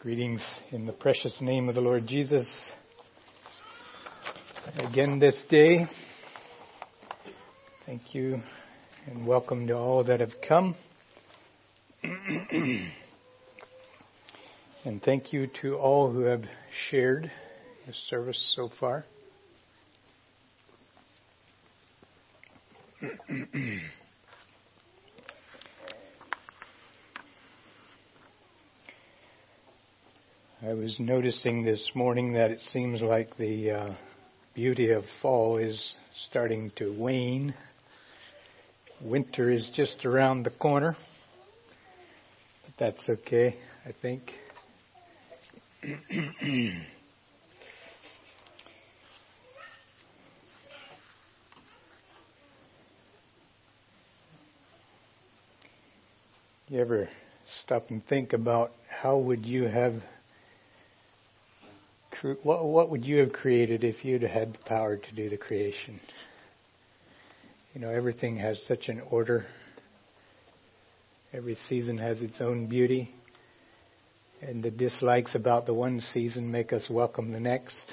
Greetings in the precious name of the Lord Jesus. Again this day, thank you and welcome to all that have come. and thank you to all who have shared the service so far. I was noticing this morning that it seems like the uh, beauty of fall is starting to wane. Winter is just around the corner, but that's okay, I think. you ever stop and think about how would you have what, what would you have created if you'd had the power to do the creation? You know, everything has such an order. Every season has its own beauty. And the dislikes about the one season make us welcome the next.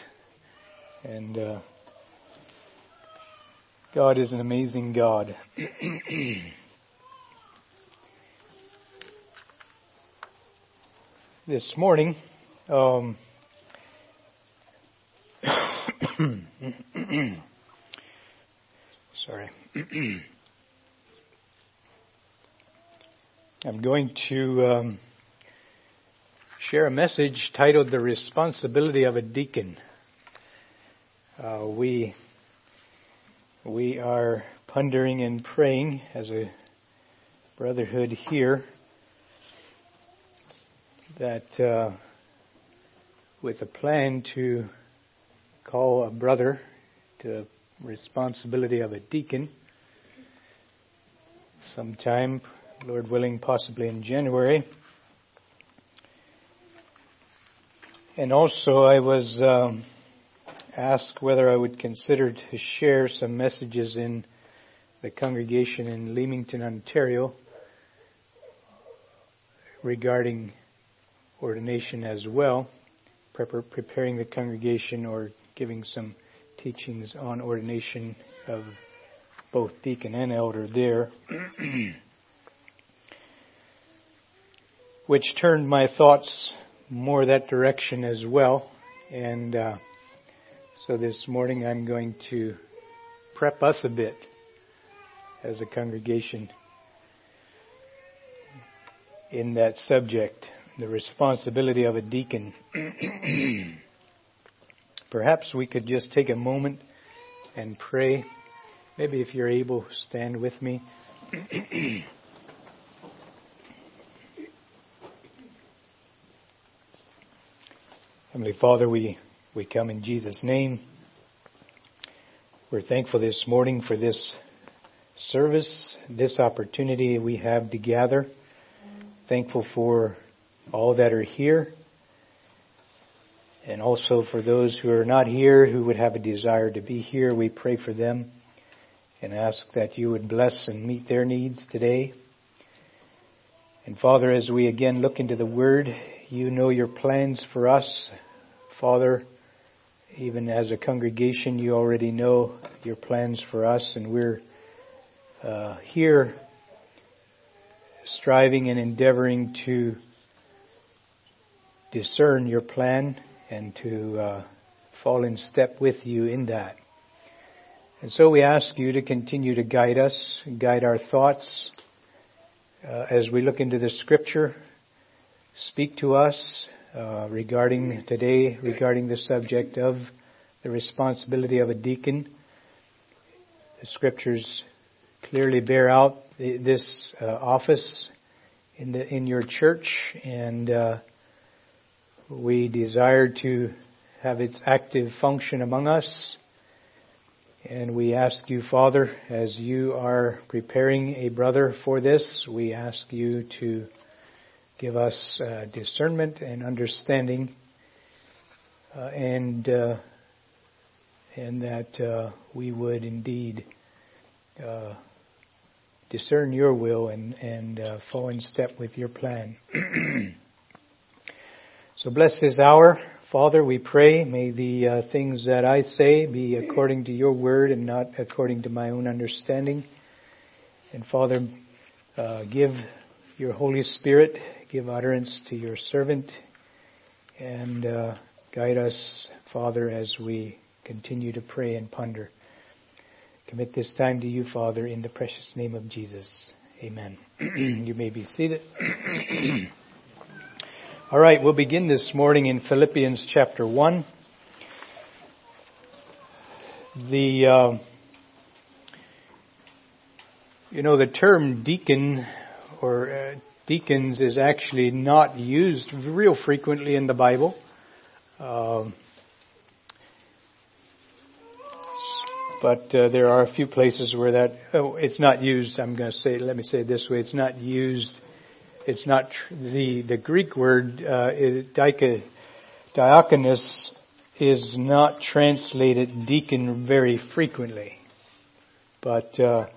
And uh, God is an amazing God. this morning, um, Sorry. I'm going to um, share a message titled The Responsibility of a Deacon. Uh, we, we are pondering and praying as a brotherhood here that uh, with a plan to call a brother to the responsibility of a deacon sometime, Lord willing, possibly in January. And also, I was um, asked whether I would consider to share some messages in the congregation in Leamington, Ontario, regarding ordination as well, preparing the congregation or giving some teachings on ordination of both deacon and elder there, which turned my thoughts more that direction as well. And uh, so this morning I'm going to prep us a bit as a congregation in that subject, the responsibility of a deacon. Perhaps we could just take a moment and pray. Maybe if you're able, stand with me. Heavenly Father, we, we come in Jesus' name. We're thankful this morning for this service, this opportunity we have to gather. Thankful for all that are here and also for those who are not here who would have a desire to be here, we pray for them and ask that you would bless and meet their needs today. And Father, as we again look into the Word, you know your plans for us. Father, even as a congregation, you already know your plans for us, and we're uh, here striving and endeavoring to discern your plan and to uh, fall in step with you in that. And so we ask you to continue to guide us, guide our thoughts uh, as we look into the scripture. Speak to us uh, regarding today, regarding the subject of the responsibility of a deacon. The scriptures clearly bear out this uh, office in the in your church, and uh, we desire to have its active function among us. And we ask you, Father, as you are preparing a brother for this, we ask you to give us uh, discernment and understanding, uh, and uh, and that uh, we would indeed uh, discern your will and and uh, fall in step with your plan. So bless this hour. Father, we pray, may the uh, things that I say be according to your word and not according to my own understanding. And Father, uh, give your Holy Spirit, give utterance to your servant, and uh, guide us, Father, as we continue to pray and ponder. Commit this time to you, Father, in the precious name of Jesus. Amen. you may be seated. All right, we'll begin this morning in Philippians chapter 1. The, uh, you know, the term deacon or uh, deacons is actually not used real frequently in the Bible. Uh, but there are a few places where that oh, it's not used. I'm going to say, let me say it this way: it's not used it's not tr- the the Greek word uh, diakonos is not translated deacon very frequently, but uh,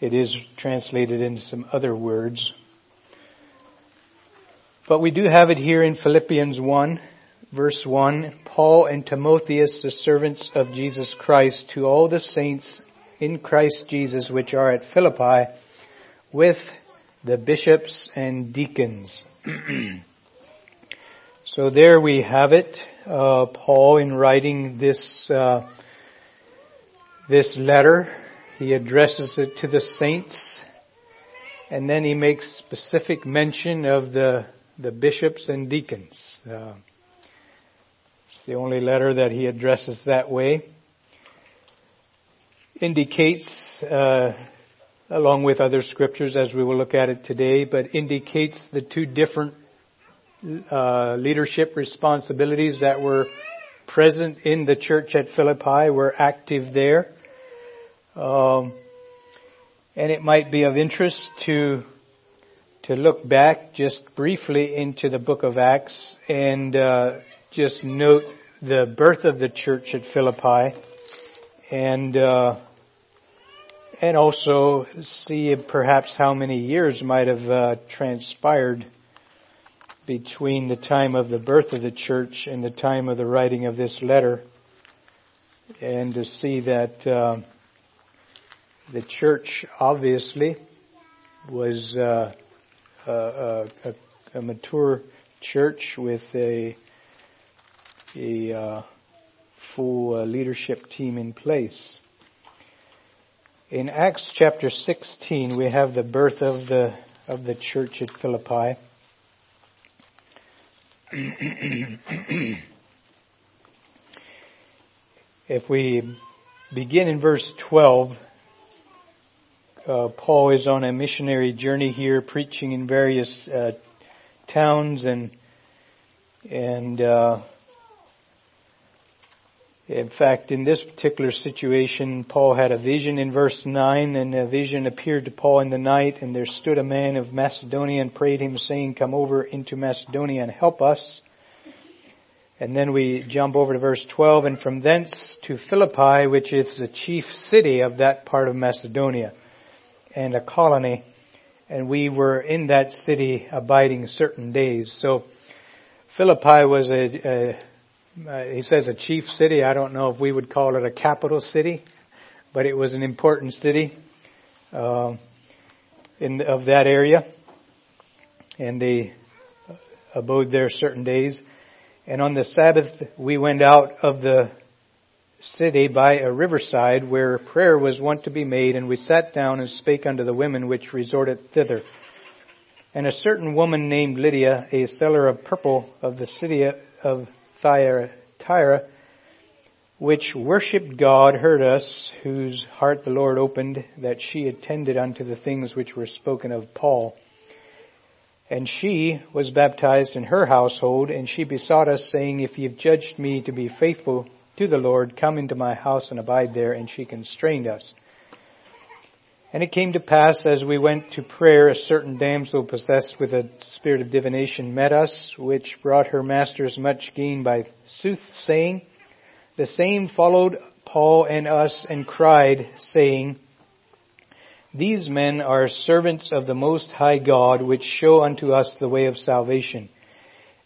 it is translated into some other words. But we do have it here in Philippians 1, verse 1. Paul and Timotheus, the servants of Jesus Christ, to all the saints in Christ Jesus which are at Philippi, with the bishops and deacons. so there we have it. Uh, Paul, in writing this uh, this letter, he addresses it to the saints, and then he makes specific mention of the the bishops and deacons. Uh, it's the only letter that he addresses that way. Indicates uh, along with other scriptures as we will look at it today, but indicates the two different uh, leadership responsibilities that were present in the church at Philippi, were active there. Um, and it might be of interest to to look back just briefly into the book of Acts and uh, just note the birth of the church at Philippi and uh, and also see perhaps how many years might have uh, transpired between the time of the birth of the church and the time of the writing of this letter, and to see that uh, the church obviously was uh, a, a, a, mature church with a a uh, full uh, leadership team in place. In Acts chapter 16, we have the birth of the, of the church at Philippi. if we begin in verse 12, uh, Paul is on a missionary journey here, preaching in various uh, towns and and uh, in fact, in this particular situation, Paul had a vision in verse 9, and a vision appeared to Paul in the night, and there stood a man of Macedonia and prayed him, saying, Come over into Macedonia and help us. And then we jump over to verse 12, and from thence to Philippi, which is the chief city of that part of Macedonia, and a colony. And we were in that city abiding certain days. So Philippi was a, a uh, he says a chief city. I don't know if we would call it a capital city, but it was an important city uh, in of that area, and they abode there certain days. And on the Sabbath, we went out of the city by a riverside where prayer was wont to be made, and we sat down and spake unto the women which resorted thither. And a certain woman named Lydia, a seller of purple of the city of Thyatira, which worshipped God, heard us, whose heart the Lord opened, that she attended unto the things which were spoken of Paul. And she was baptized in her household, and she besought us, saying, If ye have judged me to be faithful to the Lord, come into my house and abide there. And she constrained us. And it came to pass as we went to prayer, a certain damsel possessed with a spirit of divination met us, which brought her masters much gain by soothsaying. The same followed Paul and us and cried, saying, These men are servants of the Most High God, which show unto us the way of salvation.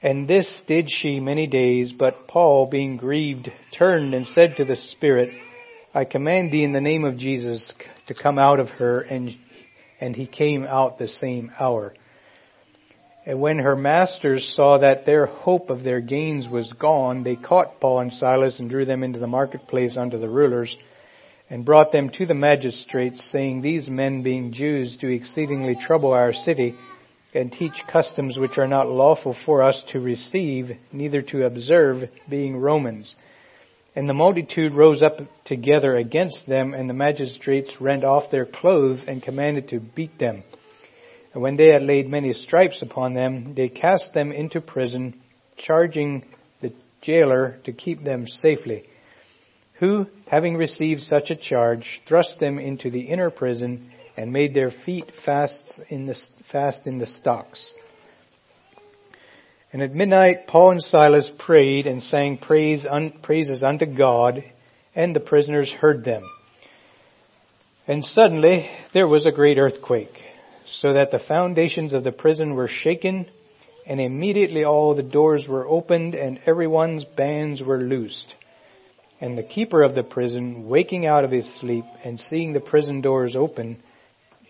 And this did she many days, but Paul, being grieved, turned and said to the Spirit, I command thee in the name of Jesus to come out of her, and, and he came out the same hour. And when her masters saw that their hope of their gains was gone, they caught Paul and Silas and drew them into the marketplace unto the rulers, and brought them to the magistrates, saying, These men, being Jews, do exceedingly trouble our city, and teach customs which are not lawful for us to receive, neither to observe, being Romans. And the multitude rose up together against them, and the magistrates rent off their clothes and commanded to beat them. And when they had laid many stripes upon them, they cast them into prison, charging the jailer to keep them safely. Who, having received such a charge, thrust them into the inner prison and made their feet fast in the, fast in the stocks. And at midnight, Paul and Silas prayed and sang praise un, praises unto God, and the prisoners heard them. And suddenly there was a great earthquake, so that the foundations of the prison were shaken, and immediately all the doors were opened, and everyone's bands were loosed. And the keeper of the prison, waking out of his sleep and seeing the prison doors open,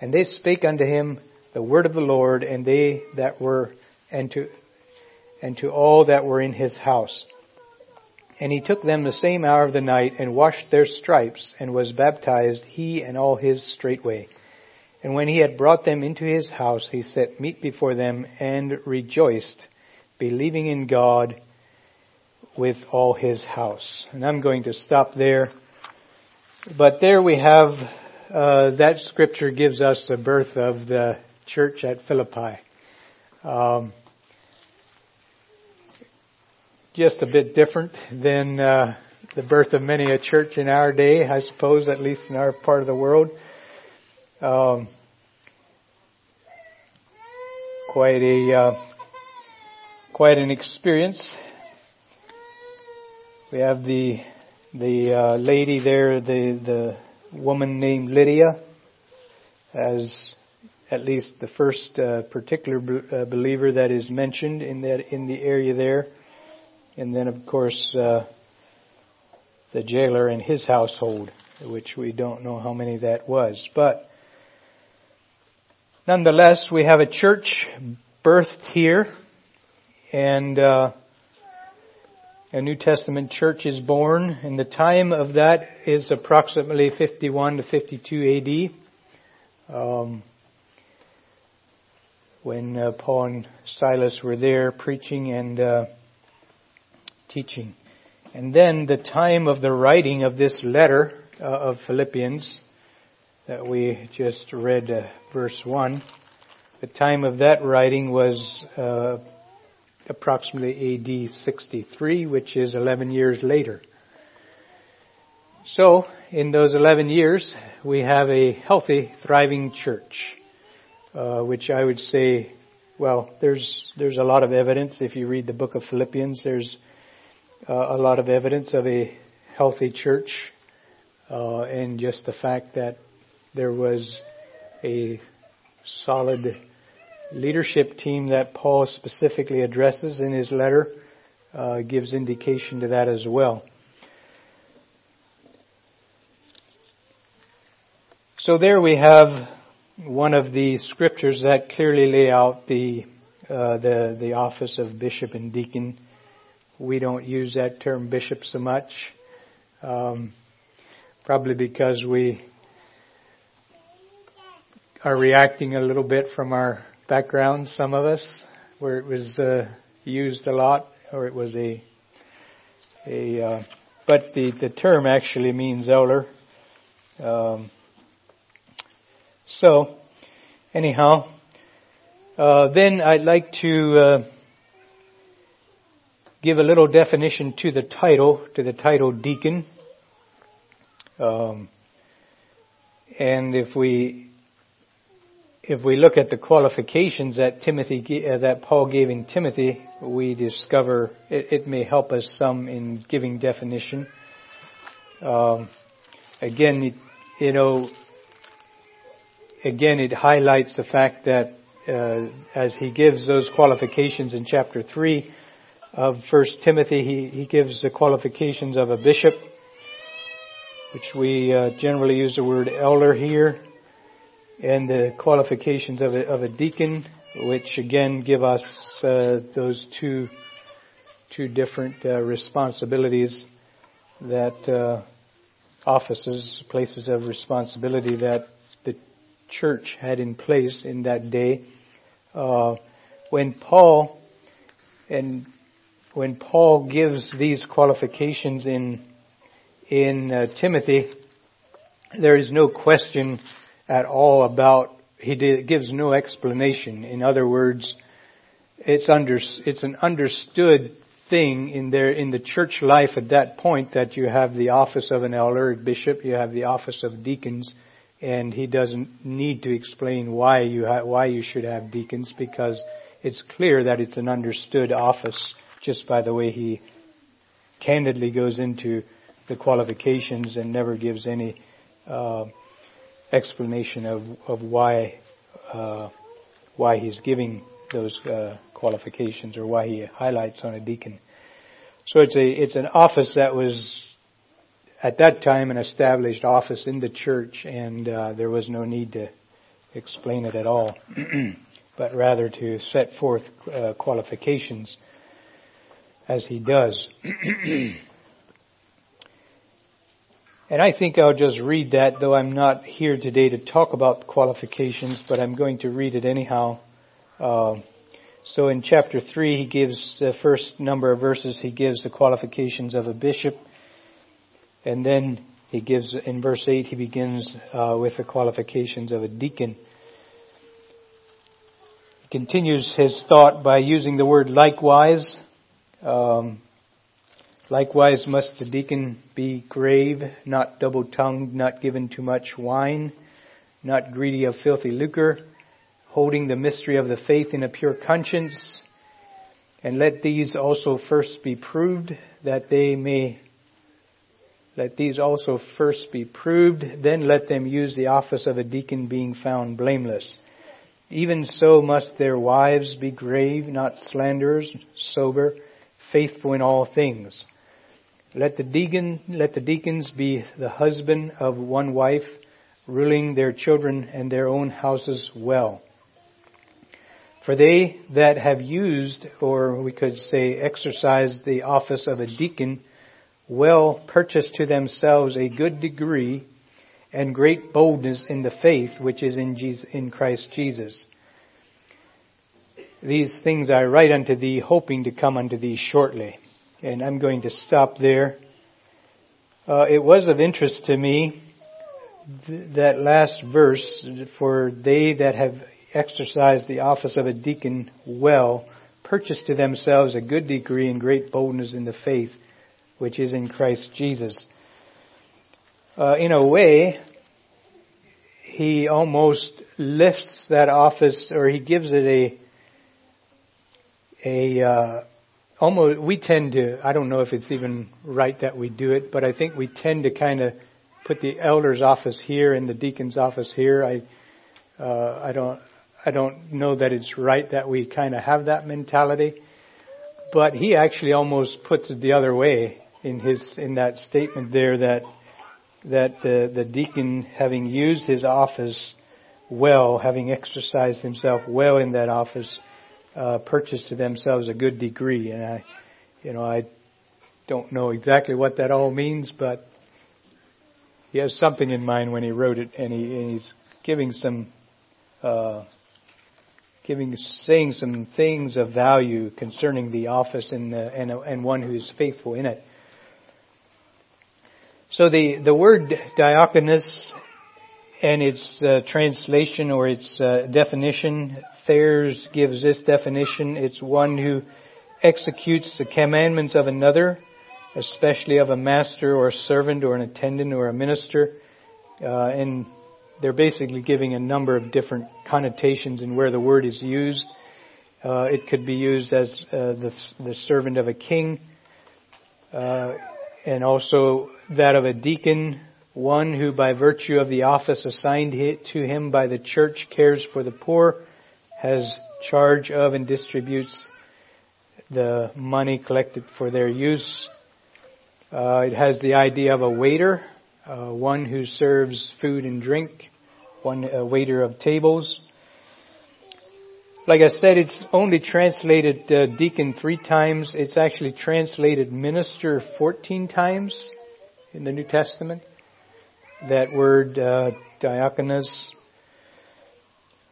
And they spake unto him the word of the Lord, and they that were, and to, and to all that were in his house. And he took them the same hour of the night, and washed their stripes, and was baptized, he and all his straightway. And when he had brought them into his house, he set meat before them, and rejoiced, believing in God with all his house. And I'm going to stop there. But there we have uh, that scripture gives us the birth of the church at Philippi. Um, just a bit different than uh, the birth of many a church in our day, I suppose, at least in our part of the world. Um, quite a uh, quite an experience. We have the the uh, lady there, the the woman named Lydia as at least the first uh, particular uh, believer that is mentioned in that in the area there, and then of course uh, the jailer and his household, which we don't know how many that was, but nonetheless we have a church birthed here, and uh, a New Testament church is born, and the time of that is approximately 51 to 52 AD. Um, when uh, Paul and Silas were there preaching and uh, teaching. And then the time of the writing of this letter uh, of Philippians that we just read, uh, verse 1, the time of that writing was uh, approximately AD 63, which is 11 years later. So, in those 11 years, we have a healthy, thriving church, uh, which I would say, well, there's there's a lot of evidence. If you read the book of Philippians, there's uh, a lot of evidence of a healthy church, uh, and just the fact that there was a solid leadership team that Paul specifically addresses in his letter uh, gives indication to that as well. So there we have one of the scriptures that clearly lay out the uh, the the office of bishop and deacon. We don't use that term bishop so much, um, probably because we are reacting a little bit from our backgrounds, some of us, where it was uh, used a lot, or it was a a. Uh, but the the term actually means elder. Um, so, anyhow, uh, then I'd like to uh, give a little definition to the title, to the title deacon. Um, and if we if we look at the qualifications that Timothy uh, that Paul gave in Timothy, we discover it, it may help us some in giving definition. Um, again, you know, again, it highlights the fact that uh, as he gives those qualifications in chapter three of First Timothy, he, he gives the qualifications of a bishop, which we uh, generally use the word elder here and the qualifications of a, of a deacon, which again give us uh, those two two different uh, responsibilities that uh, offices, places of responsibility that the church had in place in that day. Uh, when Paul and when Paul gives these qualifications in in uh, Timothy, there is no question at all about, he did, gives no explanation. In other words, it's under, it's an understood thing in there, in the church life at that point that you have the office of an elder, bishop, you have the office of deacons, and he doesn't need to explain why you ha- why you should have deacons because it's clear that it's an understood office just by the way he candidly goes into the qualifications and never gives any uh, explanation of, of why uh, why he's giving those uh, qualifications or why he highlights on a deacon. So it's a it's an office that was at that time an established office in the church, and uh, there was no need to explain it at all, but rather to set forth uh, qualifications as he does. And I think I'll just read that, though I'm not here today to talk about qualifications, but I'm going to read it anyhow. Uh, so in chapter 3, he gives the first number of verses, he gives the qualifications of a bishop. And then he gives, in verse 8, he begins uh, with the qualifications of a deacon. He continues his thought by using the word likewise. Um, Likewise must the deacon be grave, not double tongued, not given to much wine, not greedy of filthy lucre, holding the mystery of the faith in a pure conscience. And let these also first be proved that they may let these also first be proved, then let them use the office of a deacon being found blameless. Even so must their wives be grave, not slanderers, sober, faithful in all things. Let the deacon, let the deacons be the husband of one wife, ruling their children and their own houses well. For they that have used, or we could say exercised the office of a deacon, well purchase to themselves a good degree and great boldness in the faith which is in, Jesus, in Christ Jesus. These things I write unto thee, hoping to come unto thee shortly and I'm going to stop there. Uh, it was of interest to me th- that last verse, for they that have exercised the office of a deacon well, purchase to themselves a good degree and great boldness in the faith which is in Christ Jesus. Uh, in a way, he almost lifts that office, or he gives it a a uh, almost we tend to I don't know if it's even right that we do it, but I think we tend to kind of put the elder's office here and the deacon's office here. I uh, I don't I don't know that it's right that we kind of have that mentality, but he actually almost puts it the other way in his in that statement there that that the the deacon having used his office well, having exercised himself well in that office, uh, purchased to themselves a good degree. And I, you know, I don't know exactly what that all means, but he has something in mind when he wrote it, and, he, and he's giving some, uh, giving, saying some things of value concerning the office and, the, and, and one who is faithful in it. So the, the word diakonos and its uh, translation or its uh, definition, Thayer's gives this definition. It's one who executes the commandments of another, especially of a master or a servant or an attendant or a minister. Uh, and they're basically giving a number of different connotations in where the word is used. Uh, it could be used as uh, the, the, servant of a king, uh, and also that of a deacon, one who by virtue of the office assigned to him by the church cares for the poor, has charge of and distributes the money collected for their use. Uh, it has the idea of a waiter, uh, one who serves food and drink, one uh, waiter of tables. Like I said, it's only translated uh, deacon three times. It's actually translated minister 14 times in the New Testament. That word uh, diakonos.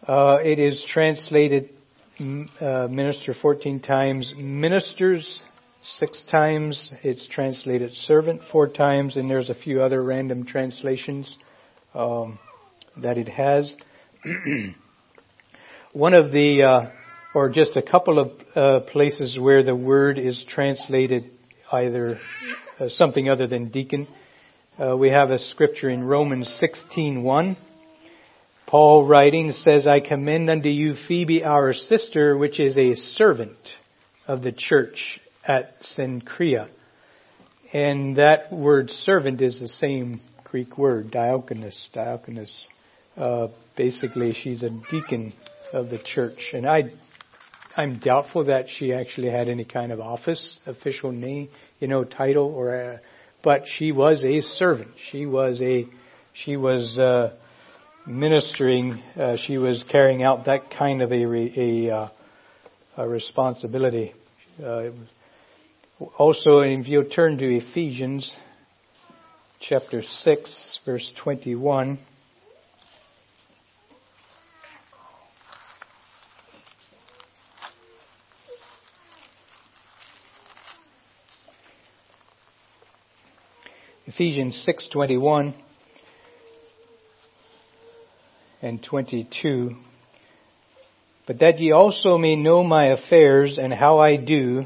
Uh, it is translated uh, minister 14 times, ministers six times, it's translated servant four times, and there's a few other random translations um, that it has. One of the, uh, or just a couple of uh, places where the word is translated either uh, something other than deacon. Uh, we have a scripture in Romans 16:1 Paul writing says, I commend unto you Phoebe our sister, which is a servant of the church at Cenchrea. And that word servant is the same Greek word, diakonos, diakonos. Uh, basically, she's a deacon of the church. And I, I'm doubtful that she actually had any kind of office, official name, you know, title, or, a, but she was a servant. She was a, she was, uh, ministering, uh, she was carrying out that kind of a, a, uh, a responsibility. Uh, also, if you turn to Ephesians chapter 6, verse 21. Ephesians 6:21 and 22. But that ye also may know my affairs and how I do,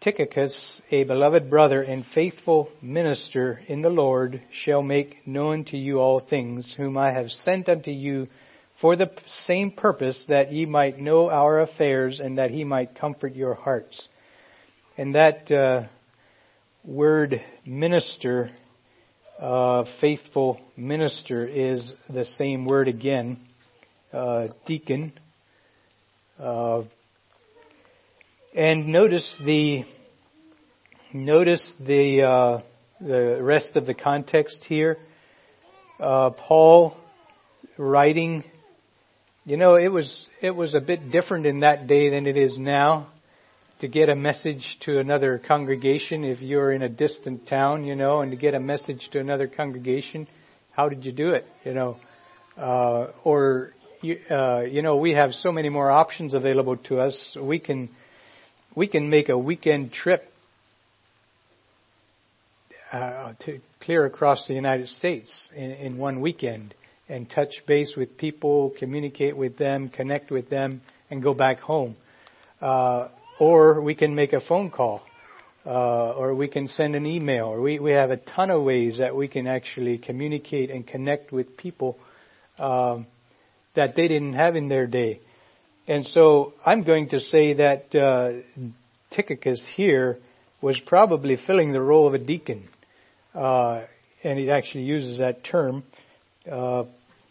Tychicus, a beloved brother and faithful minister in the Lord, shall make known to you all things, whom I have sent unto you for the same purpose, that ye might know our affairs and that he might comfort your hearts. And that uh, word minister uh, faithful minister is the same word again, uh, deacon. Uh, and notice the notice the uh, the rest of the context here. Uh, Paul writing, you know, it was it was a bit different in that day than it is now to get a message to another congregation if you're in a distant town, you know, and to get a message to another congregation, how did you do it, you know? Uh, or, you, uh, you know, we have so many more options available to us. We can, we can make a weekend trip uh, to clear across the United States in, in one weekend and touch base with people, communicate with them, connect with them, and go back home. Uh, or we can make a phone call, uh, or we can send an email, or we, we have a ton of ways that we can actually communicate and connect with people um, that they didn't have in their day. And so I'm going to say that uh, Tychicus here was probably filling the role of a deacon. Uh, and he actually uses that term uh,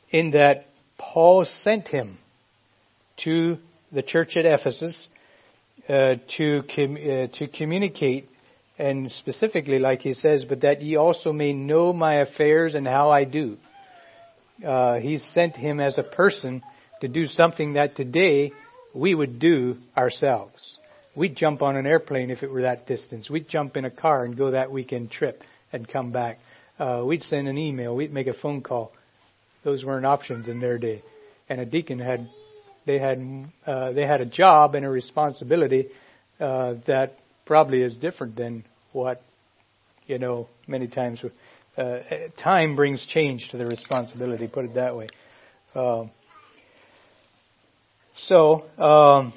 in that Paul sent him to the church at Ephesus uh, to com- uh, to communicate, and specifically, like he says, but that ye also may know my affairs and how I do. Uh, he sent him as a person to do something that today we would do ourselves. We'd jump on an airplane if it were that distance. We'd jump in a car and go that weekend trip and come back. Uh, we'd send an email. We'd make a phone call. Those weren't options in their day. And a deacon had they had uh, they had a job and a responsibility uh, that probably is different than what you know many times. Uh, time brings change to the responsibility. Put it that way. Um, so um,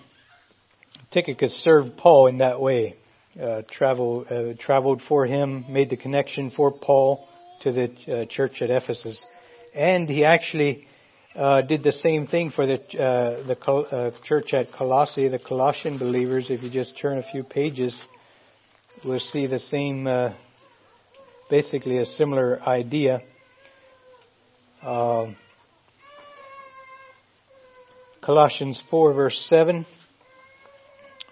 Tychicus served Paul in that way. Uh, travel, uh, traveled for him, made the connection for Paul to the uh, church at Ephesus, and he actually uh, did the same thing for the uh, the uh, church at Colossae, the Colossian believers. If you just turn a few pages, we'll see the same, basically a similar idea. Um, Colossians 4 verse 7.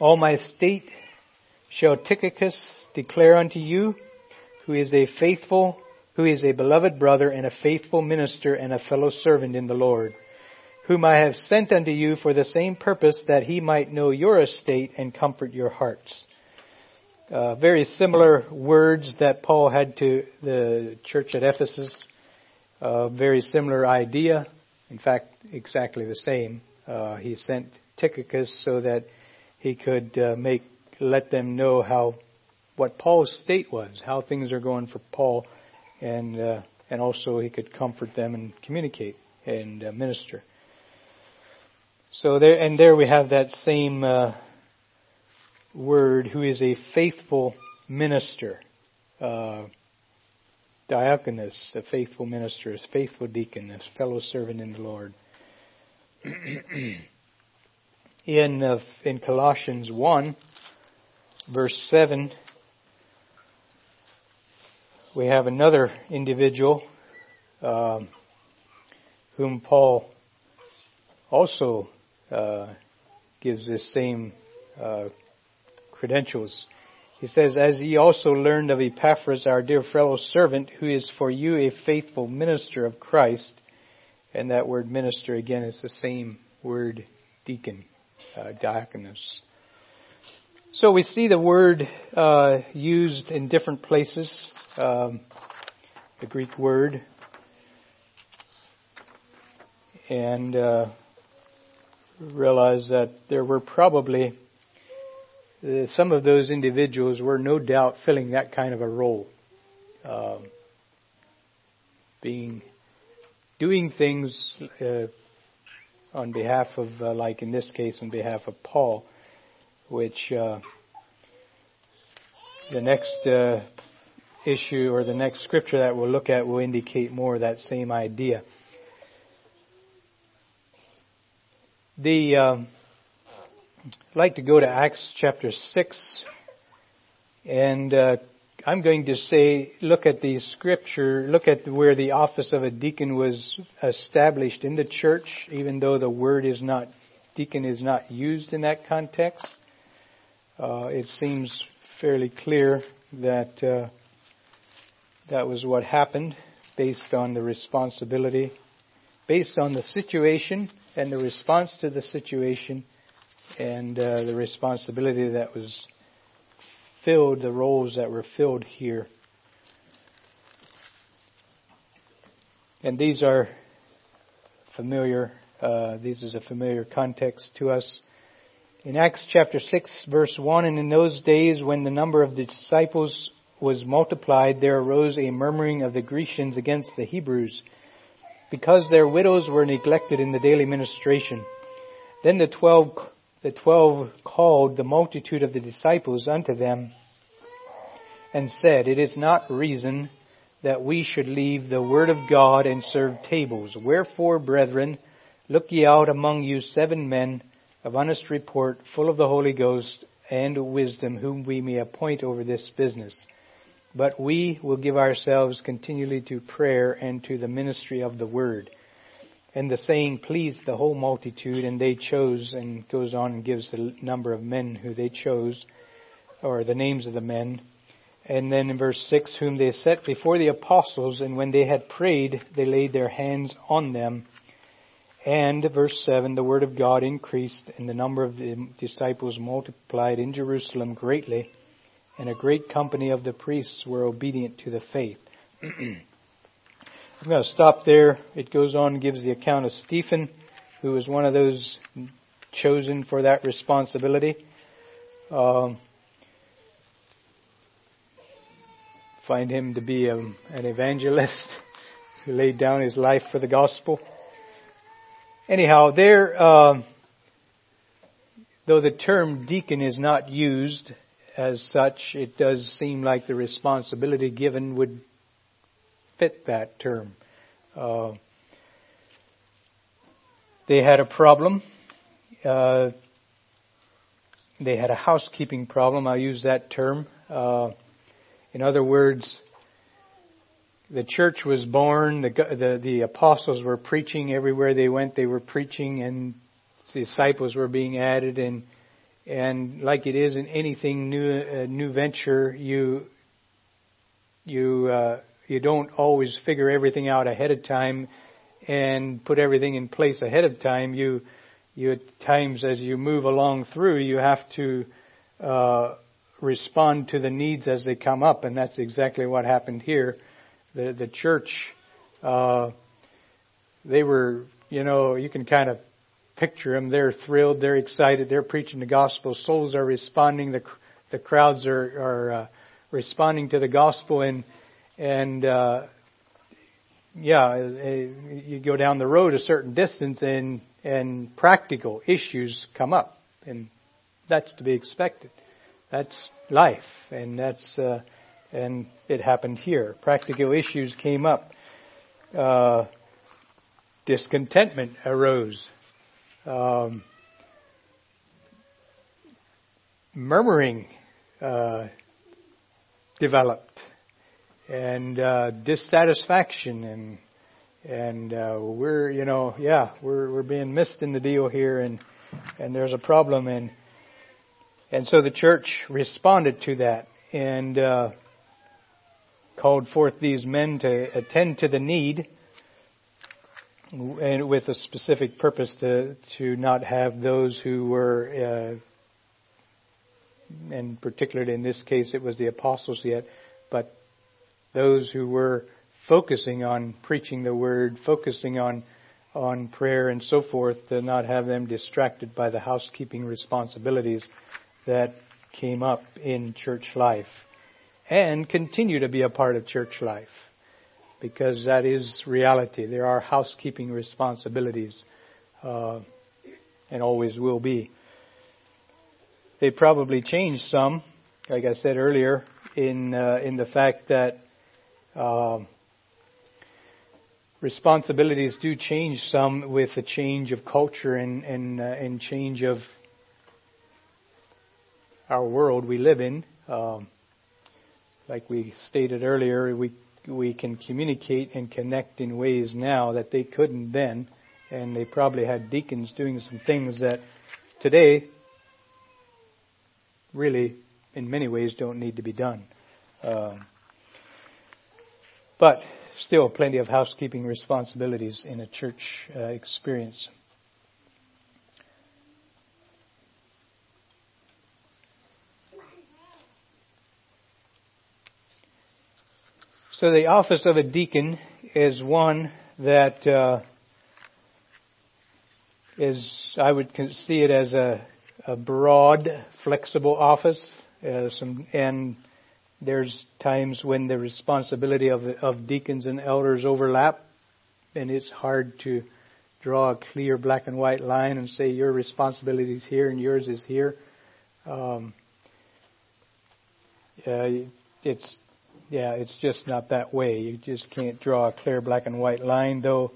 All my state shall Tychicus declare unto you, who is a faithful, who is a beloved brother and a faithful minister and a fellow servant in the Lord, whom I have sent unto you for the same purpose that he might know your estate and comfort your hearts. Uh, very similar words that Paul had to the church at Ephesus. Uh, very similar idea. In fact, exactly the same. Uh, he sent Tychicus so that he could uh, make let them know how what Paul's state was, how things are going for Paul, and uh, and also he could comfort them and communicate and uh, minister. So there and there we have that same uh, word, who is a faithful minister, uh, diakonos, a faithful minister, a faithful deacon, a fellow servant in the Lord. in uh, in Colossians 1 verse 7 we have another individual um, whom Paul also uh, gives this same uh, credentials. He says, As ye also learned of Epaphras, our dear fellow servant, who is for you a faithful minister of Christ, and that word minister again is the same word deacon, uh, diakonos. So we see the word uh, used in different places, um, the Greek word, and uh, realize that there were probably uh, some of those individuals were no doubt filling that kind of a role, um, being doing things uh, on behalf of, uh, like in this case, on behalf of Paul, which uh, the next uh, issue or the next scripture that we'll look at will indicate more of that same idea. The um, I'd like to go to Acts chapter six, and uh, I'm going to say, look at the scripture, look at where the office of a deacon was established in the church, even though the word is not, deacon is not used in that context. Uh, it seems fairly clear that uh, that was what happened based on the responsibility, based on the situation and the response to the situation and uh, the responsibility that was filled, the roles that were filled here. And these are familiar, uh, this is a familiar context to us. In Acts chapter 6 verse 1, and in those days when the number of the disciples was multiplied, there arose a murmuring of the Grecians against the Hebrews, because their widows were neglected in the daily ministration. Then the twelve the twelve called the multitude of the disciples unto them and said, It is not reason that we should leave the word of God and serve tables. Wherefore, brethren, look ye out among you seven men of honest report, full of the Holy Ghost and wisdom, whom we may appoint over this business. But we will give ourselves continually to prayer and to the ministry of the word. And the saying pleased the whole multitude, and they chose, and goes on and gives the number of men who they chose, or the names of the men. And then in verse 6, whom they set before the apostles, and when they had prayed, they laid their hands on them. And verse 7, the word of God increased, and the number of the disciples multiplied in Jerusalem greatly, and a great company of the priests were obedient to the faith. I'm going to stop there. It goes on and gives the account of Stephen, who was one of those chosen for that responsibility. Um, find him to be a, an evangelist who laid down his life for the gospel. Anyhow, there, uh, though the term deacon is not used as such, it does seem like the responsibility given would fit that term. Uh, they had a problem. Uh, they had a housekeeping problem. I'll use that term. Uh, in other words, the church was born. The, the, the apostles were preaching everywhere they went. They were preaching, and disciples were being added. And and like it is in anything new, uh, new venture, you you uh, you don't always figure everything out ahead of time and put everything in place ahead of time. You you at times as you move along through, you have to uh, respond to the needs as they come up, and that's exactly what happened here. The the church, uh, they were, you know, you can kind of picture them. They're thrilled, they're excited, they're preaching the gospel. Souls are responding. The the crowds are are uh, responding to the gospel, and and uh, yeah, uh, you go down the road a certain distance, and and practical issues come up, and that's to be expected. That's life, and that's uh, and it happened here. Practical issues came up. Uh, discontentment arose. Um, murmuring uh, developed, and uh, dissatisfaction, and and uh, we're you know yeah we're we're being missed in the deal here, and and there's a problem, and and so the church responded to that and uh, called forth these men to attend to the need, and with a specific purpose to to not have those who were, uh, and particularly in this case, it was the apostles yet, but those who were focusing on preaching the word, focusing on on prayer and so forth, to not have them distracted by the housekeeping responsibilities that came up in church life and continue to be a part of church life because that is reality. There are housekeeping responsibilities uh, and always will be. They probably changed some, like I said earlier, in uh, in the fact that uh, responsibilities do change some with the change of culture and and, uh, and change of our world we live in. Um, like we stated earlier, we we can communicate and connect in ways now that they couldn't then, and they probably had deacons doing some things that today really, in many ways, don't need to be done. Um, but still, plenty of housekeeping responsibilities in a church uh, experience. So the office of a deacon is one that uh, is, I would see it as a, a broad, flexible office. Uh, some, and there's times when the responsibility of, of deacons and elders overlap, and it's hard to draw a clear black and white line and say your responsibility is here and yours is here. Um, uh, it's yeah, it's just not that way. You just can't draw a clear black and white line, though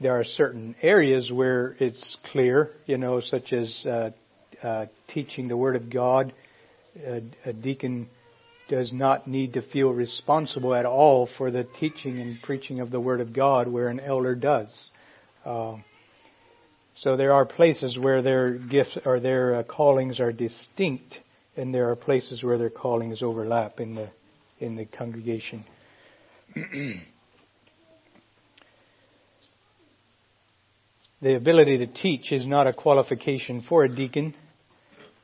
there are certain areas where it's clear, you know, such as uh, uh, teaching the Word of God. A, a, deacon does not need to feel responsible at all for the teaching and preaching of the Word of God, where an elder does. Uh, so there are places where their gifts or their uh, callings are distinct, and there are places where their callings overlap in the in the congregation. the ability to teach is not a qualification for a deacon,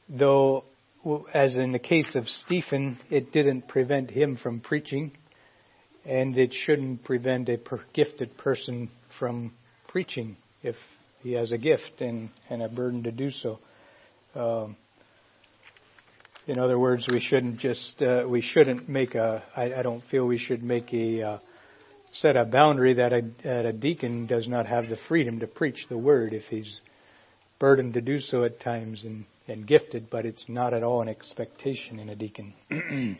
though, as in the case of Stephen, it didn't prevent him from preaching, and it shouldn't prevent a gifted person from preaching if he has a gift and, and a burden to do so. Um, in other words, we shouldn't just uh, we shouldn't make a. I, I don't feel we should make a uh, set a boundary that a, that a deacon does not have the freedom to preach the word if he's burdened to do so at times, and and gifted, but it's not at all an expectation in a deacon. and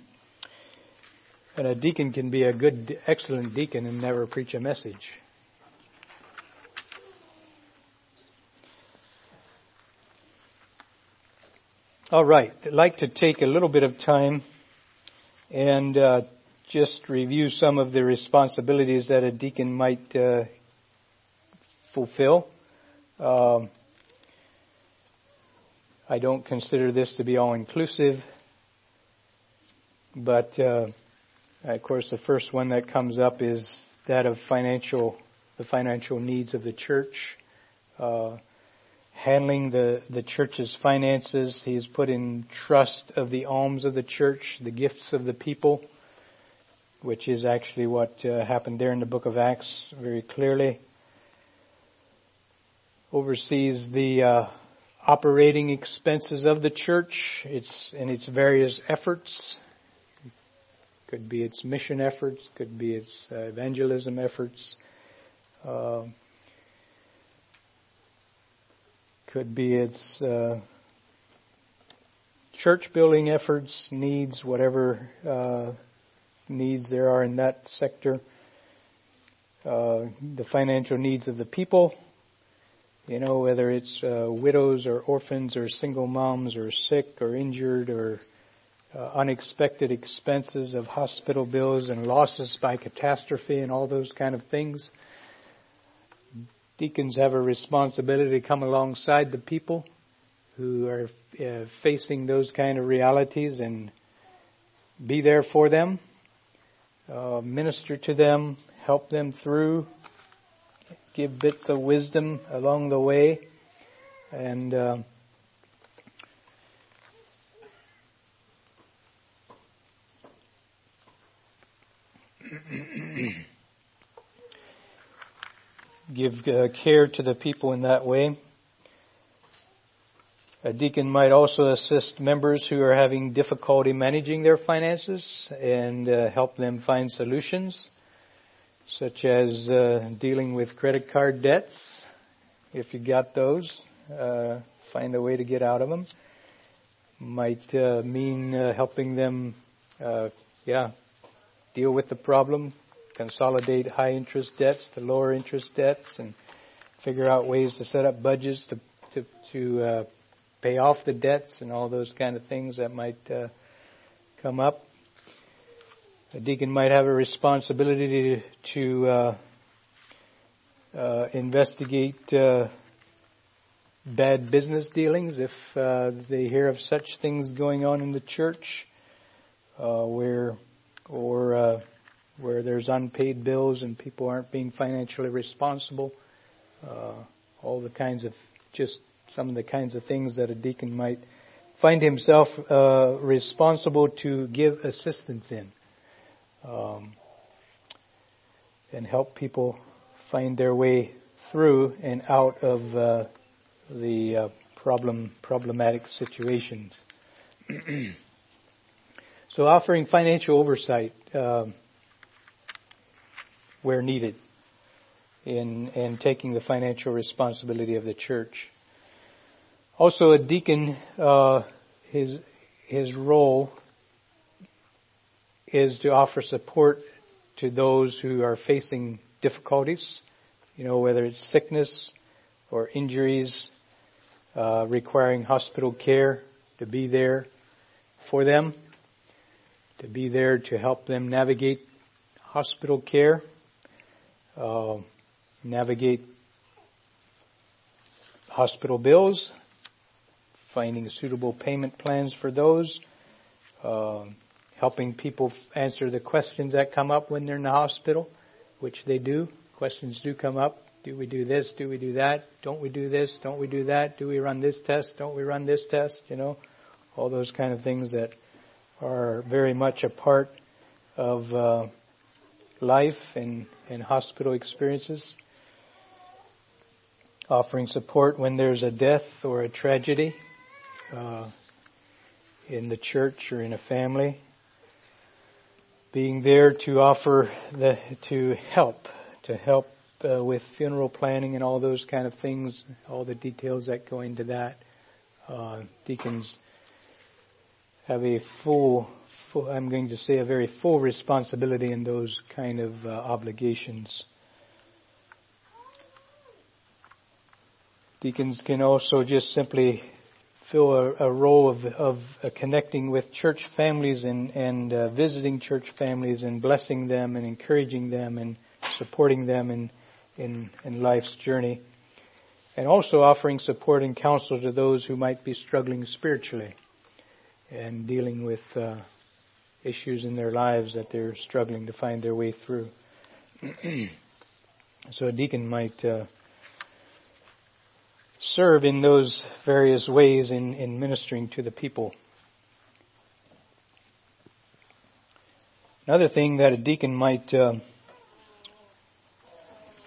a deacon can be a good, excellent deacon and never preach a message. All right, I'd like to take a little bit of time and uh, just review some of the responsibilities that a deacon might uh, fulfill. Um, I don't consider this to be all inclusive, but uh, of course, the first one that comes up is that of financial, the financial needs of the church. Handling the, the church's finances. He is put in trust of the alms of the church, the gifts of the people, which is actually what uh, happened there in the book of Acts very clearly. Oversees the uh, operating expenses of the church, its and its various efforts. Could be its mission efforts, could be its uh, evangelism efforts. Uh, could be its uh, church building efforts, needs, whatever uh, needs there are in that sector, uh, the financial needs of the people, you know, whether it's uh, widows or orphans or single moms or sick or injured or uh, unexpected expenses of hospital bills and losses by catastrophe and all those kind of things. Deacons have a responsibility to come alongside the people who are uh, facing those kind of realities and be there for them, uh, minister to them, help them through, give bits of wisdom along the way, and uh, give uh, care to the people in that way. A deacon might also assist members who are having difficulty managing their finances and uh, help them find solutions, such as uh, dealing with credit card debts. If you got those, uh, find a way to get out of them. Might uh, mean uh, helping them, yeah, deal with the problem, consolidate high interest debts to lower interest debts and figure out ways to set up budgets to to, to uh, pay off the debts and all those kind of things that might uh, come up. A deacon might have a responsibility to, to uh, uh investigate uh, bad business dealings if uh, they hear of such things going on in the church, where or where there's unpaid bills and people aren't being financially responsible. Uh, all the kinds of just some of the kinds of things that a deacon might find himself uh, responsible to give assistance in um, and help people find their way through and out of uh, the uh, problem problematic situations. so offering financial oversight um, where needed in, in taking the financial responsibility of the church. Also, a deacon, uh, his, his role is to offer support to those who are facing difficulties, you know, whether it's sickness or injuries uh, requiring hospital care, to be there for them, to be there to help them navigate hospital care uh, navigate hospital bills, finding suitable payment plans for those, uh, helping people answer the questions that come up when they're in the hospital, which they do. Questions do come up. Do we do this? Do we do that? Don't we do this? Don't we do that? Do we run this test? Don't we run this test? You know, all those kind of things that are very much a part of uh, life and, and hospital experiences, offering support when there's a death or a tragedy uh, in the church or in a family, being there to offer the to help to help uh, with funeral planning and all those kind of things, all the details that go into that. Uh, deacons have a full, I'm going to say, a very full responsibility in those kind of uh, obligations. Deacons can also just simply fill a, a role of, of uh, connecting with church families and, and uh, visiting church families and blessing them and encouraging them and supporting them in, in, in life's journey. And also offering support and counsel to those who might be struggling spiritually and dealing with uh, issues in their lives that they're struggling to find their way through. so a deacon might uh, serve in those various ways in, in ministering to the people. Another thing that a deacon might uh,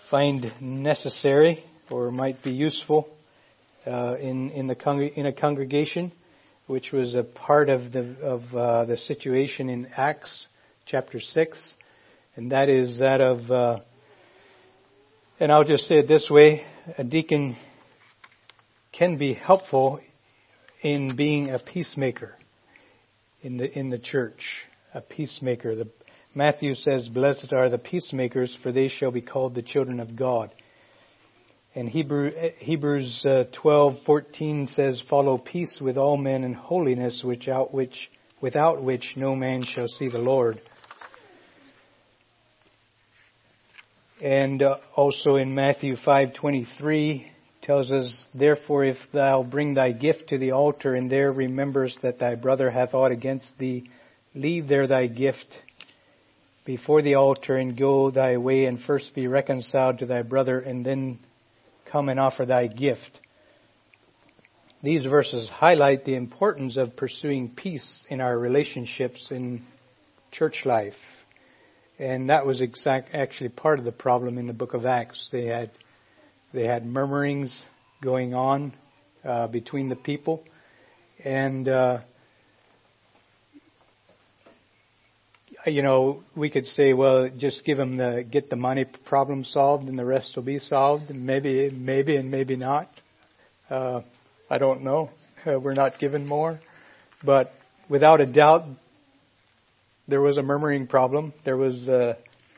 find necessary or might be useful uh, in in the con- in a congregation, which was a part of the of uh, the situation in Acts chapter six, and that is that of uh, and I'll just say it this way: a deacon can be helpful in being a peacemaker in the in the church. A peacemaker. The, Matthew says, "Blessed are the peacemakers, for they shall be called the children of God." And Hebrew, Hebrews uh, 12:14 says, "Follow peace with all men and holiness, which out which without which no man shall see the Lord." And uh, also in Matthew 5:23, tells us, Therefore, if thou bring thy gift to the altar, and there rememberest that thy brother hath aught against thee, leave there thy gift before the altar, and go thy way, and first be reconciled to thy brother, and then come and offer thy gift. These verses highlight the importance of pursuing peace in our relationships in church life. And that was exact, actually part of the problem in the book of Acts. They had they had murmurings going on uh, between the people, and uh, you know we could say, well, just give them the get the money problem solved, and the rest will be solved. Maybe, maybe, and maybe not. Uh, I don't know. Uh, we're not given more, but without a doubt, there was a murmuring problem. There was uh,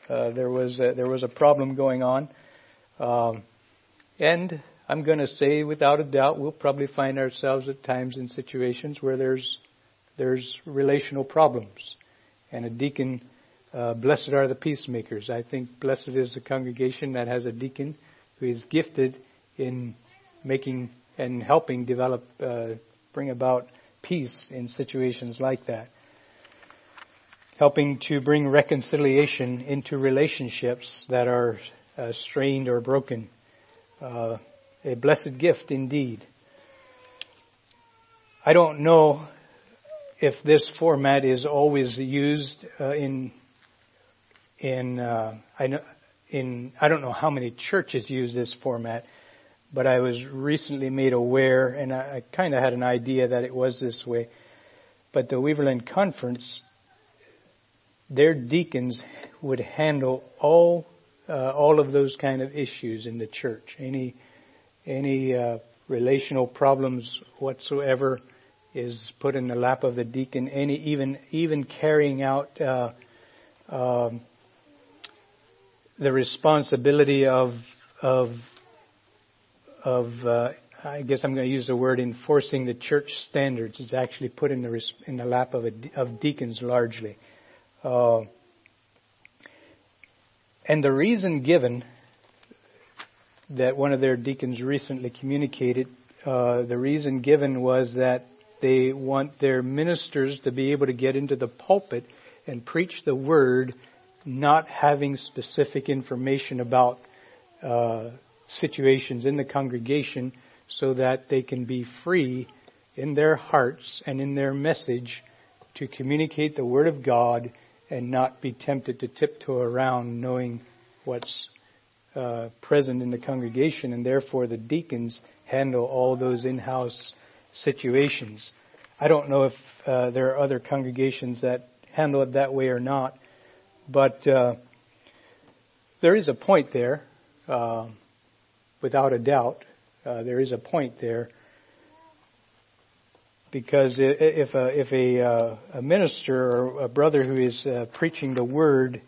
uh, there was uh, there was a problem going on. Um, and I'm going to say, without a doubt, we'll probably find ourselves at times in situations where there's there's relational problems. And a deacon, uh, blessed are the peacemakers. I think blessed is the congregation that has a deacon who is gifted in making and helping develop, uh, bring about peace in situations like that. Helping to bring reconciliation into relationships that are uh, strained or broken uh, a blessed gift indeed. I don't know if this format is always used uh, in in uh, I know in I don't know how many churches use this format, but I was recently made aware, and I, I kind of had an idea that it was this way. But the Weaverland Conference, their deacons would handle all uh, all of those kind of issues in the church. Any any uh, relational problems whatsoever is put in the lap of the deacon. Any even even carrying out uh, um, the responsibility of of of uh, I guess I'm going to use the word enforcing the church standards. It's actually put in the in the lap of of deacons largely. Uh, and the reason given that one of their deacons recently communicated, uh, the reason given was that they want their ministers to be able to get into the pulpit and preach the word, not having specific information about uh, situations in the congregation, so that they can be free in their hearts and in their message to communicate the word of God and not be tempted to tiptoe around knowing what's uh, present in the congregation, and therefore the deacons handle all those in-house situations. I don't know if uh, there are other congregations that handle it that way or not, but uh, there is a point there, uh, without a doubt. Uh, there is a point there. because if a, if a, uh, a minister or a brother who is uh, preaching the word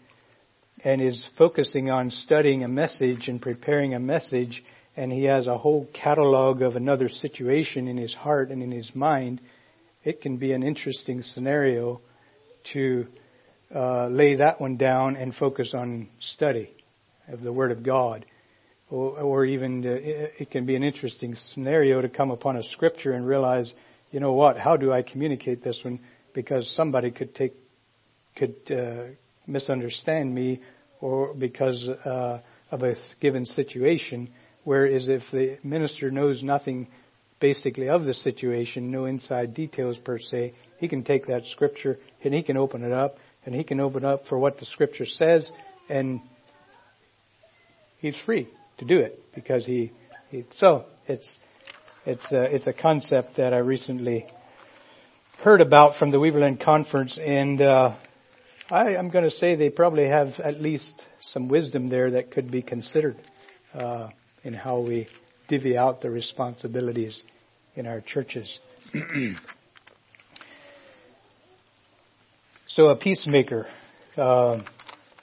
and is focusing on studying a message and preparing a message, and he has a whole catalog of another situation in his heart and in his mind, it can be an interesting scenario to uh, lay that one down and focus on study of the Word of God. Or, or even uh, it can be an interesting scenario to come upon a scripture and realize, you know what, how do I communicate this one? Because somebody could take, could uh, misunderstand me or because uh, of a given situation. Whereas if the minister knows nothing basically of the situation, no inside details per se, he can take that scripture and he can open it up and he can open up for what the scripture says and he's free to do it because he, he so it's it's a, it's a concept that I recently heard about from the Weaverland conference and uh, I, am going to say they probably have at least some wisdom there that could be considered uh, in how we divvy out the responsibilities in our churches. so a peacemaker, uh,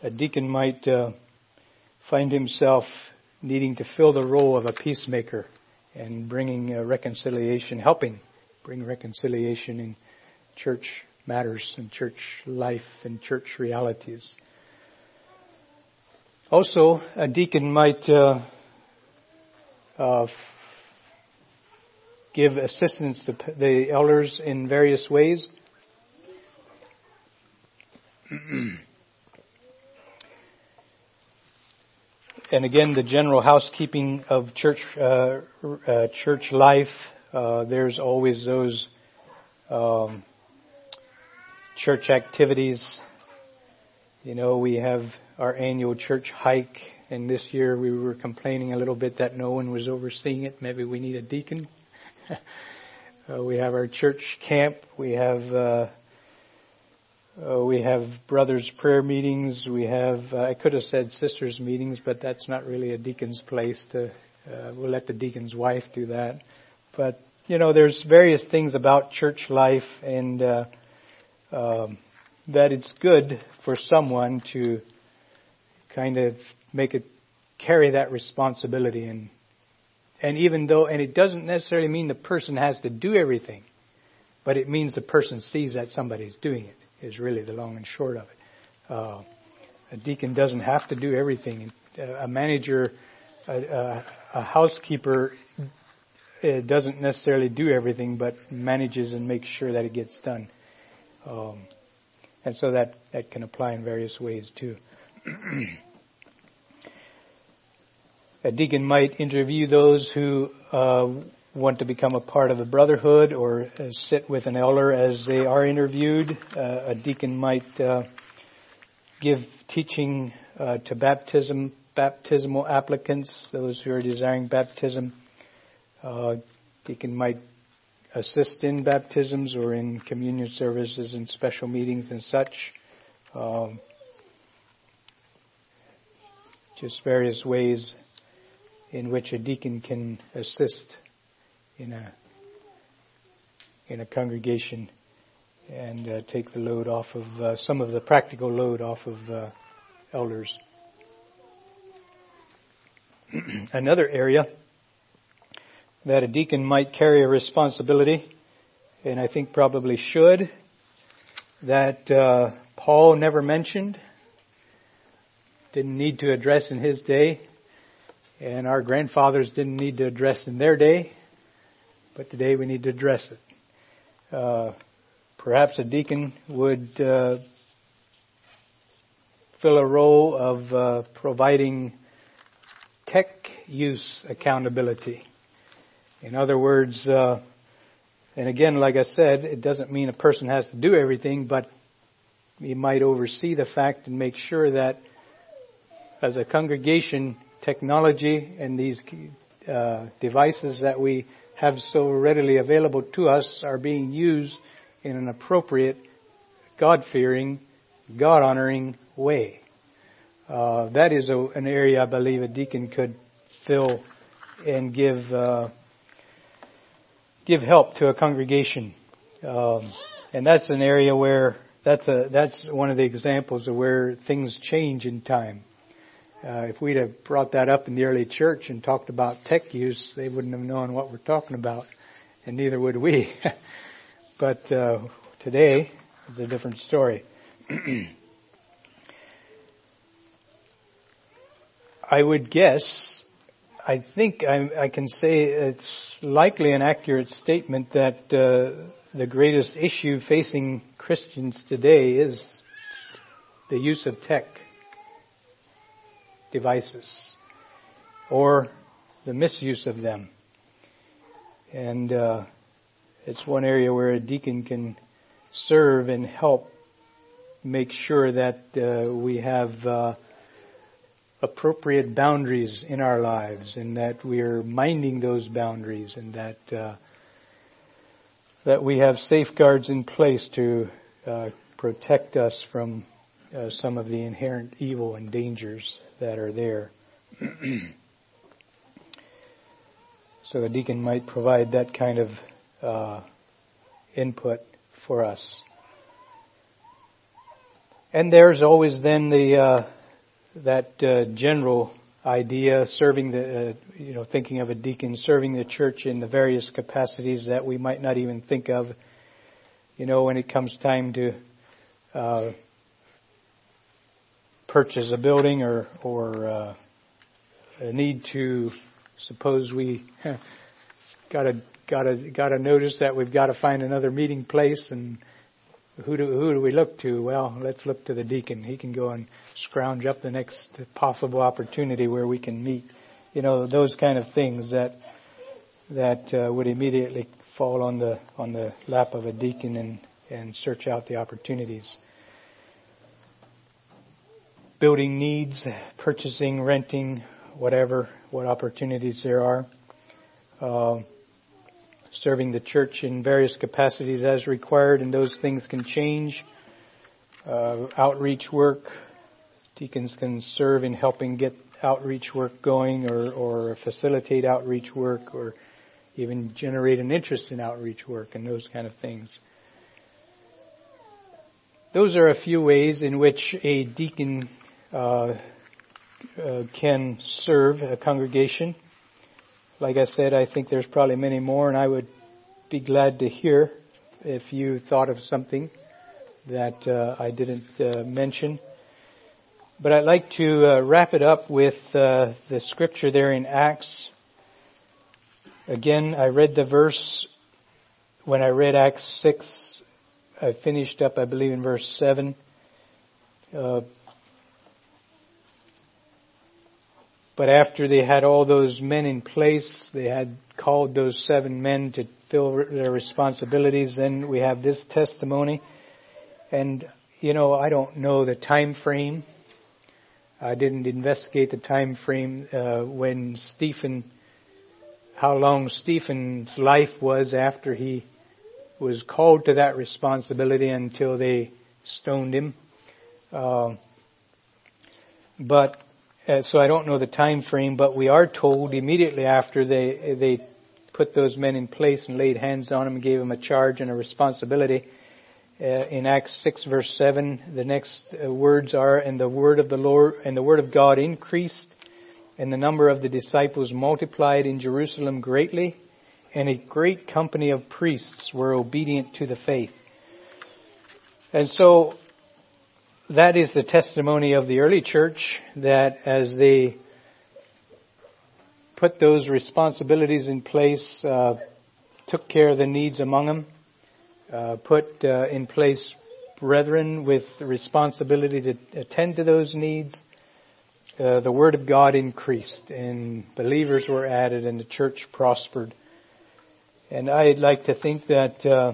a deacon might uh, find himself needing to fill the role of a peacemaker and bringing reconciliation, helping bring reconciliation in church matters and church life and church realities. Also, a deacon might uh, uh, give assistance to the elders in various ways. and again, the general housekeeping of church uh, uh, church life. Uh, there's always those um, church activities. You know, we have our annual church hike, and this year we were complaining a little bit that no one was overseeing it. Maybe we need a deacon. uh, we have our church camp. We have uh, uh, we have brothers' prayer meetings. We have, uh, I could have said sisters' meetings, but that's not really a deacon's place to, uh, we'll let the deacon's wife do that. But, you know, there's various things about church life and, uh, um, that it's good for someone to kind of make it, carry that responsibility and, and even though, and it doesn't necessarily mean the person has to do everything, but it means the person sees that somebody's doing it is really the long and short of it. Uh, a deacon doesn't have to do everything. A manager, a, a housekeeper doesn't necessarily do everything, but manages and makes sure that it gets done. Um, and so that, that can apply in various ways too. a deacon might interview those who uh, want to become a part of a brotherhood or uh, sit with an elder as they are interviewed. Uh, a deacon might uh, give teaching uh, to baptism, baptismal applicants, those who are desiring baptism. Uh, deacon might assist in baptisms or in communion services and special meetings and such. Um, just various ways in which a deacon can assist in a in a congregation and uh, take the load off of uh, some of the practical load off of uh, elders. Another area that a deacon might carry a responsibility, and I think probably should, that uh, Paul never mentioned, didn't need to address in his day, and our grandfathers didn't need to address in their day but today we need to address it. Uh, perhaps a deacon would uh, fill a role of uh, providing tech use accountability. In other words, uh, and again, like I said, it doesn't mean a person has to do everything, but he might oversee the fact and make sure that as a congregation, technology and these uh, devices that we have so readily available to us are being used in an appropriate, God fearing, God honoring way. Uh, that is a, an area I believe a deacon could fill and give uh, give help to a congregation Um, and that's an area where that's a that's one of the examples of where things change in time. Uh, if we'd have brought that up in the early church and talked about tech use, they wouldn't have known what we're talking about, and neither would we. but uh, today is a different story. I would guess, I think I, I, can say it's likely an accurate statement that uh, the greatest issue facing Christians today is the use of tech devices or the misuse of them. And uh, it's one area where a deacon can serve and help make sure that uh, we have uh, appropriate boundaries in our lives and that we are minding those boundaries and that uh, that we have safeguards in place to uh, protect us from uh, some of the inherent evil and dangers that are there. so a deacon might provide that kind of uh, input for us. And there's always then the uh, that uh, general idea, serving the, uh, you know, thinking of a deacon serving the church in the various capacities that we might not even think of. You know, when it comes time to uh, purchase a building or or uh, a need to suppose we got to got to got to notice that we've got to find another meeting place and who do who do we look to? Well, let's look to the deacon. He can go and scrounge up the next possible opportunity where we can meet. You know those kind of things that that uh, would immediately fall on the on the lap of a deacon and and search out the opportunities building needs, purchasing, renting, whatever, what opportunities there are. Uh, serving the church in various capacities as required, and those things can change. Uh, outreach work, deacons can serve in helping get outreach work going or, or facilitate outreach work or even generate an interest in outreach work and those kind of things. Those are a few ways in which a deacon uh, uh, can serve a congregation. Like I said, I think there's probably many more, and I would be glad to hear if you thought of something that uh, I didn't uh, mention. But I'd like to uh, wrap it up with the scripture there in Acts. Again, I read the verse when I read Acts 6. I finished up, I believe, in verse 7. Uh, But after they had all those men in place, they had called those seven men to fill their responsibilities. Then we have this testimony. And, you know, I don't know the time frame. I didn't investigate the time frame uh, when Stephen, how long Stephen's life was after he was called to that responsibility until they stoned him. Uh, but uh, so I don't know the time frame, but we are told immediately after they they put those men in place and laid hands on them and gave them a charge and a responsibility. Uh, in Acts 6 verse 7, the next uh, words are, and the word of the Lord, and the word of God increased, and the number of the disciples multiplied in Jerusalem greatly, and a great company of priests were obedient to the faith. And so, that is the testimony of the early church that as they put those responsibilities in place, uh, took care of the needs among them, uh, put uh, in place brethren with responsibility to attend to those needs. Uh, the word of God increased and believers were added and the church prospered. And I'd like to think that uh,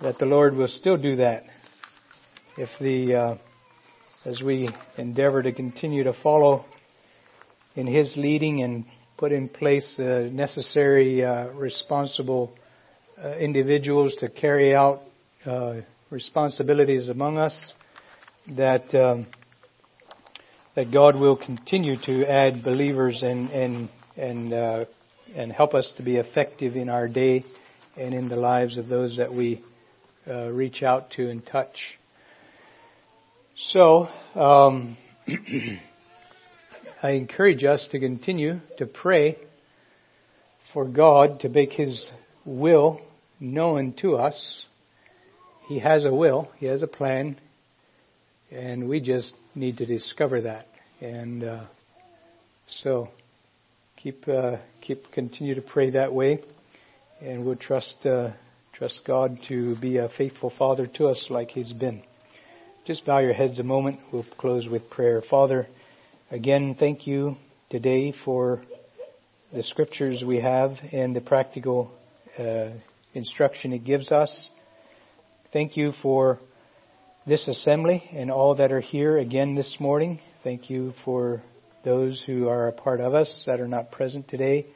that the Lord will still do that if the uh, as we endeavor to continue to follow in His leading and put in place the necessary uh, responsible uh, individuals to carry out uh, responsibilities among us, that um, that God will continue to add believers and and and uh, and help us to be effective in our day and in the lives of those that we uh, reach out to and touch. So, um, I encourage us to continue to pray for God to make His will known to us. He has a will, He has a plan, and we just need to discover that. And uh, so, keep uh, keep continue to pray that way, and we'll trust uh, trust God to be a faithful Father to us like He's been. Just bow your heads a moment. We'll close with prayer. Father, again, thank you today for the scriptures we have and the practical uh, instruction it gives us. Thank you for this assembly and all that are here again this morning. Thank you for those who are a part of us that are not present today.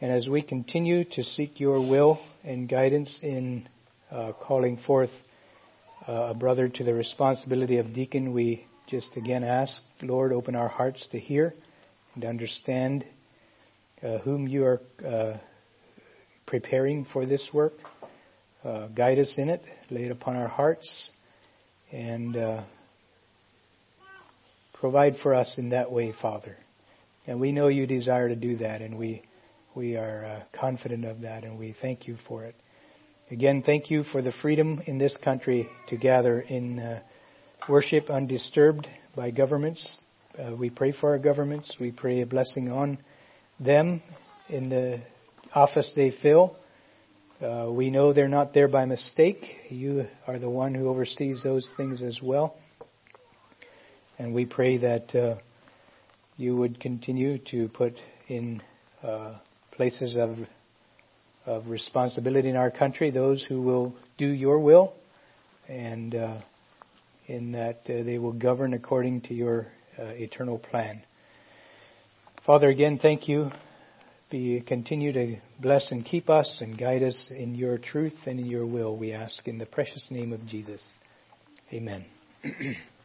And as we continue to seek your will and guidance in uh, calling forth a brother to the responsibility of deacon, we just again ask, Lord, open our hearts to hear and understand uh, whom you are uh, preparing for this work. Uh, guide us in it, lay it upon our hearts, and uh, provide for us in that way, Father. And we know you desire to do that, and we we are uh, confident of that, and we thank you for it. Again, thank you for the freedom in this country to gather in uh, worship undisturbed by governments. Uh, we pray for our governments. We pray a blessing on them in the office they fill. Uh, we know they're not there by mistake. You are the one who oversees those things as well. And we pray that uh, you would continue to put in uh, places of, of responsibility in our country those who will do your will, and uh, in that uh, they will govern according to your uh, eternal plan. Father, again, thank you be continue to bless and keep us and guide us in your truth and in your will, we ask in the precious name of Jesus. Amen.